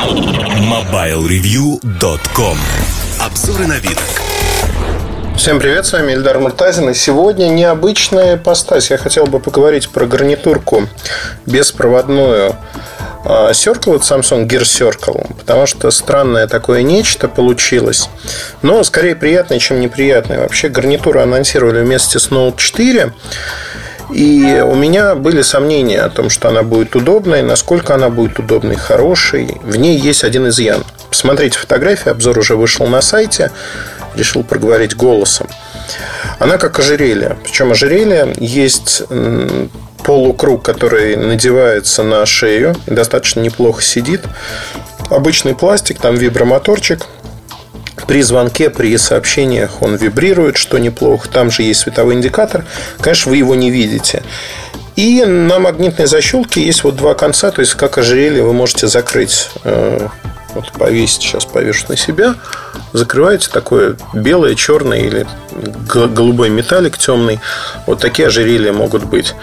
MobileReview.com Обзоры на вид. Всем привет, с вами Эльдар Муртазин. И сегодня необычная постась. Я хотел бы поговорить про гарнитурку беспроводную а, Circle от Samsung Gear Circle, потому что странное такое нечто получилось, но скорее приятное, чем неприятное. Вообще гарнитуру анонсировали вместе с Note 4, и у меня были сомнения о том, что она будет удобной, насколько она будет удобной, хорошей. В ней есть один изъян. Посмотрите фотографии, обзор уже вышел на сайте решил проговорить голосом. Она как ожерелье. Причем ожерелье есть полукруг, который надевается на шею и достаточно неплохо сидит. Обычный пластик, там вибромоторчик. При звонке, при сообщениях он вибрирует, что неплохо. Там же есть световой индикатор. Конечно, вы его не видите. И на магнитной защелке есть вот два конца, то есть как ожерелье вы можете закрыть э, вот повесить, сейчас повешу на себя, закрываете такое белое, черное или голубой металлик темный. Вот такие ожерелья могут быть.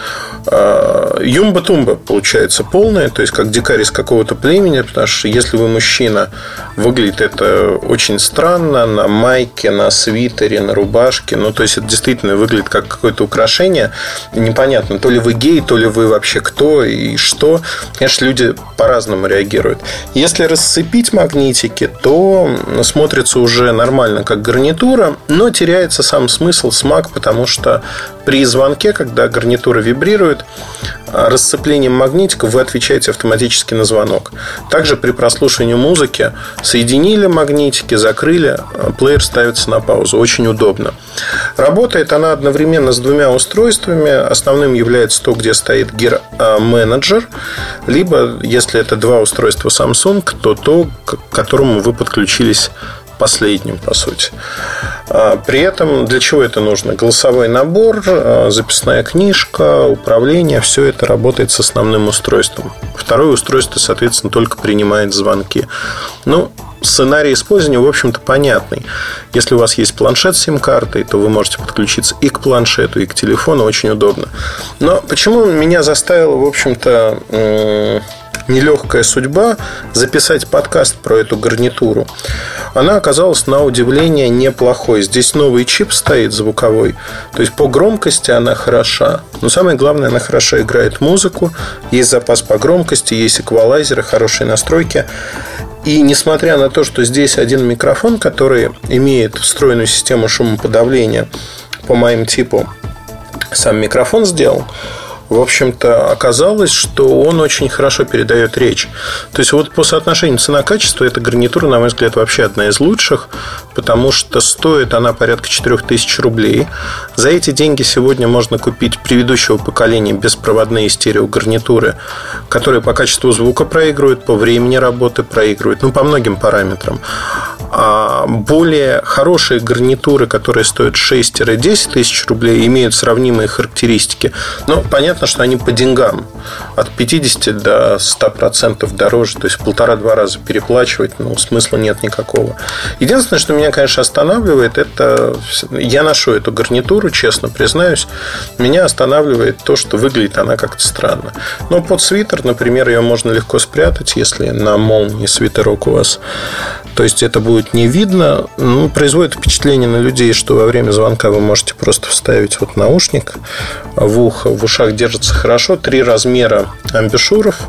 А, юмба-тумба получается полная, то есть как дикарь из какого-то племени, потому что если вы мужчина, выглядит это очень странно на майке, на свитере, на рубашке. Ну, то есть это действительно выглядит как какое-то украшение. Непонятно, то ли вы гей, то ли вы вообще кто и что. Конечно, люди по-разному реагируют. Если расцепить магнитики, то смотрится уже нормально как гарнитура, но теряется сам смысл, смак, потому что при звонке, когда гарнитура вибрирует, расцеплением магнитиков вы отвечаете автоматически на звонок. Также при прослушивании музыки соединили магнитики, закрыли, плеер ставится на паузу. Очень удобно. Работает она одновременно с двумя устройствами. Основным является то, где стоит Gear Manager, либо, если это два устройства Samsung, то то, к которому вы подключились последним, по сути. А, при этом для чего это нужно? Голосовой набор, а, записная книжка, управление, все это работает с основным устройством. Второе устройство, соответственно, только принимает звонки. Ну, сценарий использования, в общем-то, понятный. Если у вас есть планшет с сим-картой, то вы можете подключиться и к планшету, и к телефону, очень удобно. Но почему меня заставило, в общем-то, нелегкая судьба записать подкаст про эту гарнитуру. Она оказалась на удивление неплохой. Здесь новый чип стоит звуковой. То есть по громкости она хороша. Но самое главное, она хорошо играет музыку. Есть запас по громкости, есть эквалайзеры, хорошие настройки. И несмотря на то, что здесь один микрофон, который имеет встроенную систему шумоподавления по моим типу, сам микрофон сделал, в общем-то, оказалось, что он очень хорошо передает речь. То есть, вот по соотношению цена-качество эта гарнитура, на мой взгляд, вообще одна из лучших, потому что стоит она порядка 4000 рублей. За эти деньги сегодня можно купить предыдущего поколения беспроводные стереогарнитуры, которые по качеству звука проигрывают, по времени работы проигрывают, ну, по многим параметрам. А более хорошие гарнитуры, которые стоят 6-10 тысяч рублей, имеют сравнимые характеристики. Но понятно, что они по деньгам. От 50 до 100% дороже. То есть полтора-два раза переплачивать, ну, смысла нет никакого. Единственное, что меня, конечно, останавливает, это... Я ношу эту гарнитуру, честно признаюсь. Меня останавливает то, что выглядит она как-то странно. Но под свитер, например, ее можно легко спрятать, если на молнии свитерок у вас. То есть это будет будет не видно, ну, производит впечатление на людей, что во время звонка вы можете просто вставить вот наушник в ухо, в ушах держится хорошо, три размера амбишуров,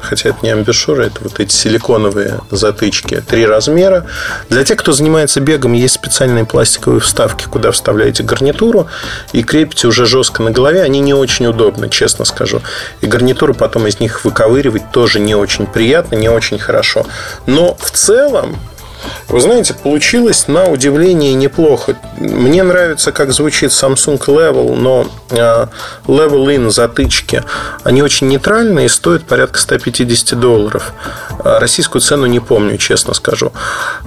хотя это не амбишуры, это вот эти силиконовые затычки, три размера. Для тех, кто занимается бегом, есть специальные пластиковые вставки, куда вставляете гарнитуру и крепите уже жестко на голове. Они не очень удобны, честно скажу. И гарнитуру потом из них выковыривать тоже не очень приятно, не очень хорошо. Но в целом вы знаете, получилось на удивление неплохо. Мне нравится, как звучит Samsung Level, но а, Level In затычки, они очень нейтральные и стоят порядка 150 долларов. А, российскую цену не помню, честно скажу.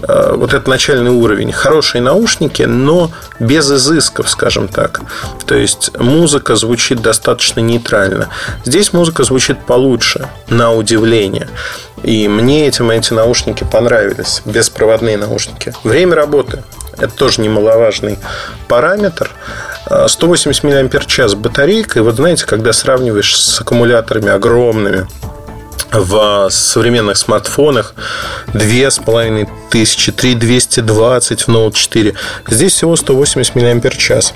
А, вот это начальный уровень. Хорошие наушники, но без изысков, скажем так. То есть музыка звучит достаточно нейтрально. Здесь музыка звучит получше, на удивление. И мне этим эти наушники понравились, беспроводные наушники. Время работы – это тоже немаловажный параметр. 180 мАч батарейка. И вот знаете, когда сравниваешь с аккумуляторами огромными, в современных смартфонах 2500, 3220 в Note 4. Здесь всего 180 мАч.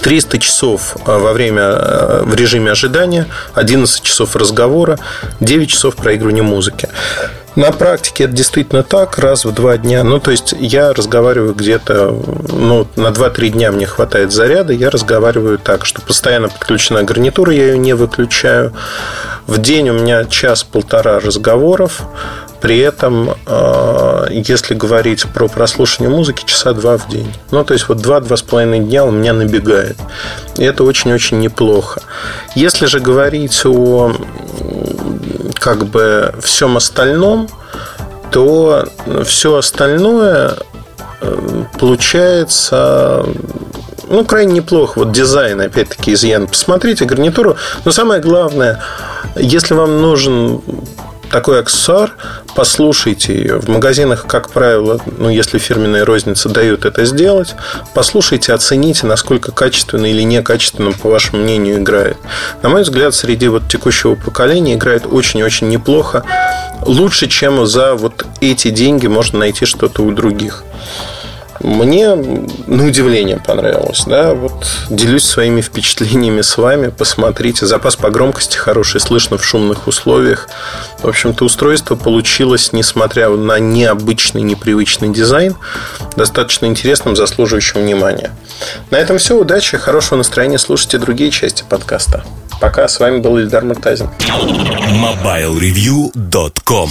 300 часов а, во время а, в режиме ожидания, 11 часов разговора, 9 часов проигрывания музыки. На практике это действительно так, раз в два дня. Ну, то есть я разговариваю где-то, ну, на 2-3 дня мне хватает заряда, я разговариваю так, что постоянно подключена гарнитура, я ее не выключаю. В день у меня час-полтора разговоров, при этом, э, если говорить про прослушивание музыки, часа два в день. Ну, то есть, вот два-два с половиной дня у меня набегает. И это очень-очень неплохо. Если же говорить о как бы всем остальном, то все остальное э, получается ну, крайне неплохо. Вот дизайн, опять-таки, изъян. Посмотрите гарнитуру. Но самое главное, если вам нужен такой аксессуар, послушайте ее. В магазинах, как правило, ну, если фирменные розницы дают это сделать, послушайте, оцените, насколько качественно или некачественно, по вашему мнению, играет. На мой взгляд, среди вот текущего поколения играет очень-очень неплохо. Лучше, чем за вот эти деньги можно найти что-то у других. Мне на удивление понравилось. Да? Вот делюсь своими впечатлениями с вами. Посмотрите. Запас по громкости хороший, слышно в шумных условиях. В общем-то, устройство получилось, несмотря на необычный, непривычный дизайн, достаточно интересным, заслуживающим внимания. На этом все. Удачи, хорошего настроения. Слушайте другие части подкаста. Пока. С вами был Ильдар Муртазин. MobileReview.com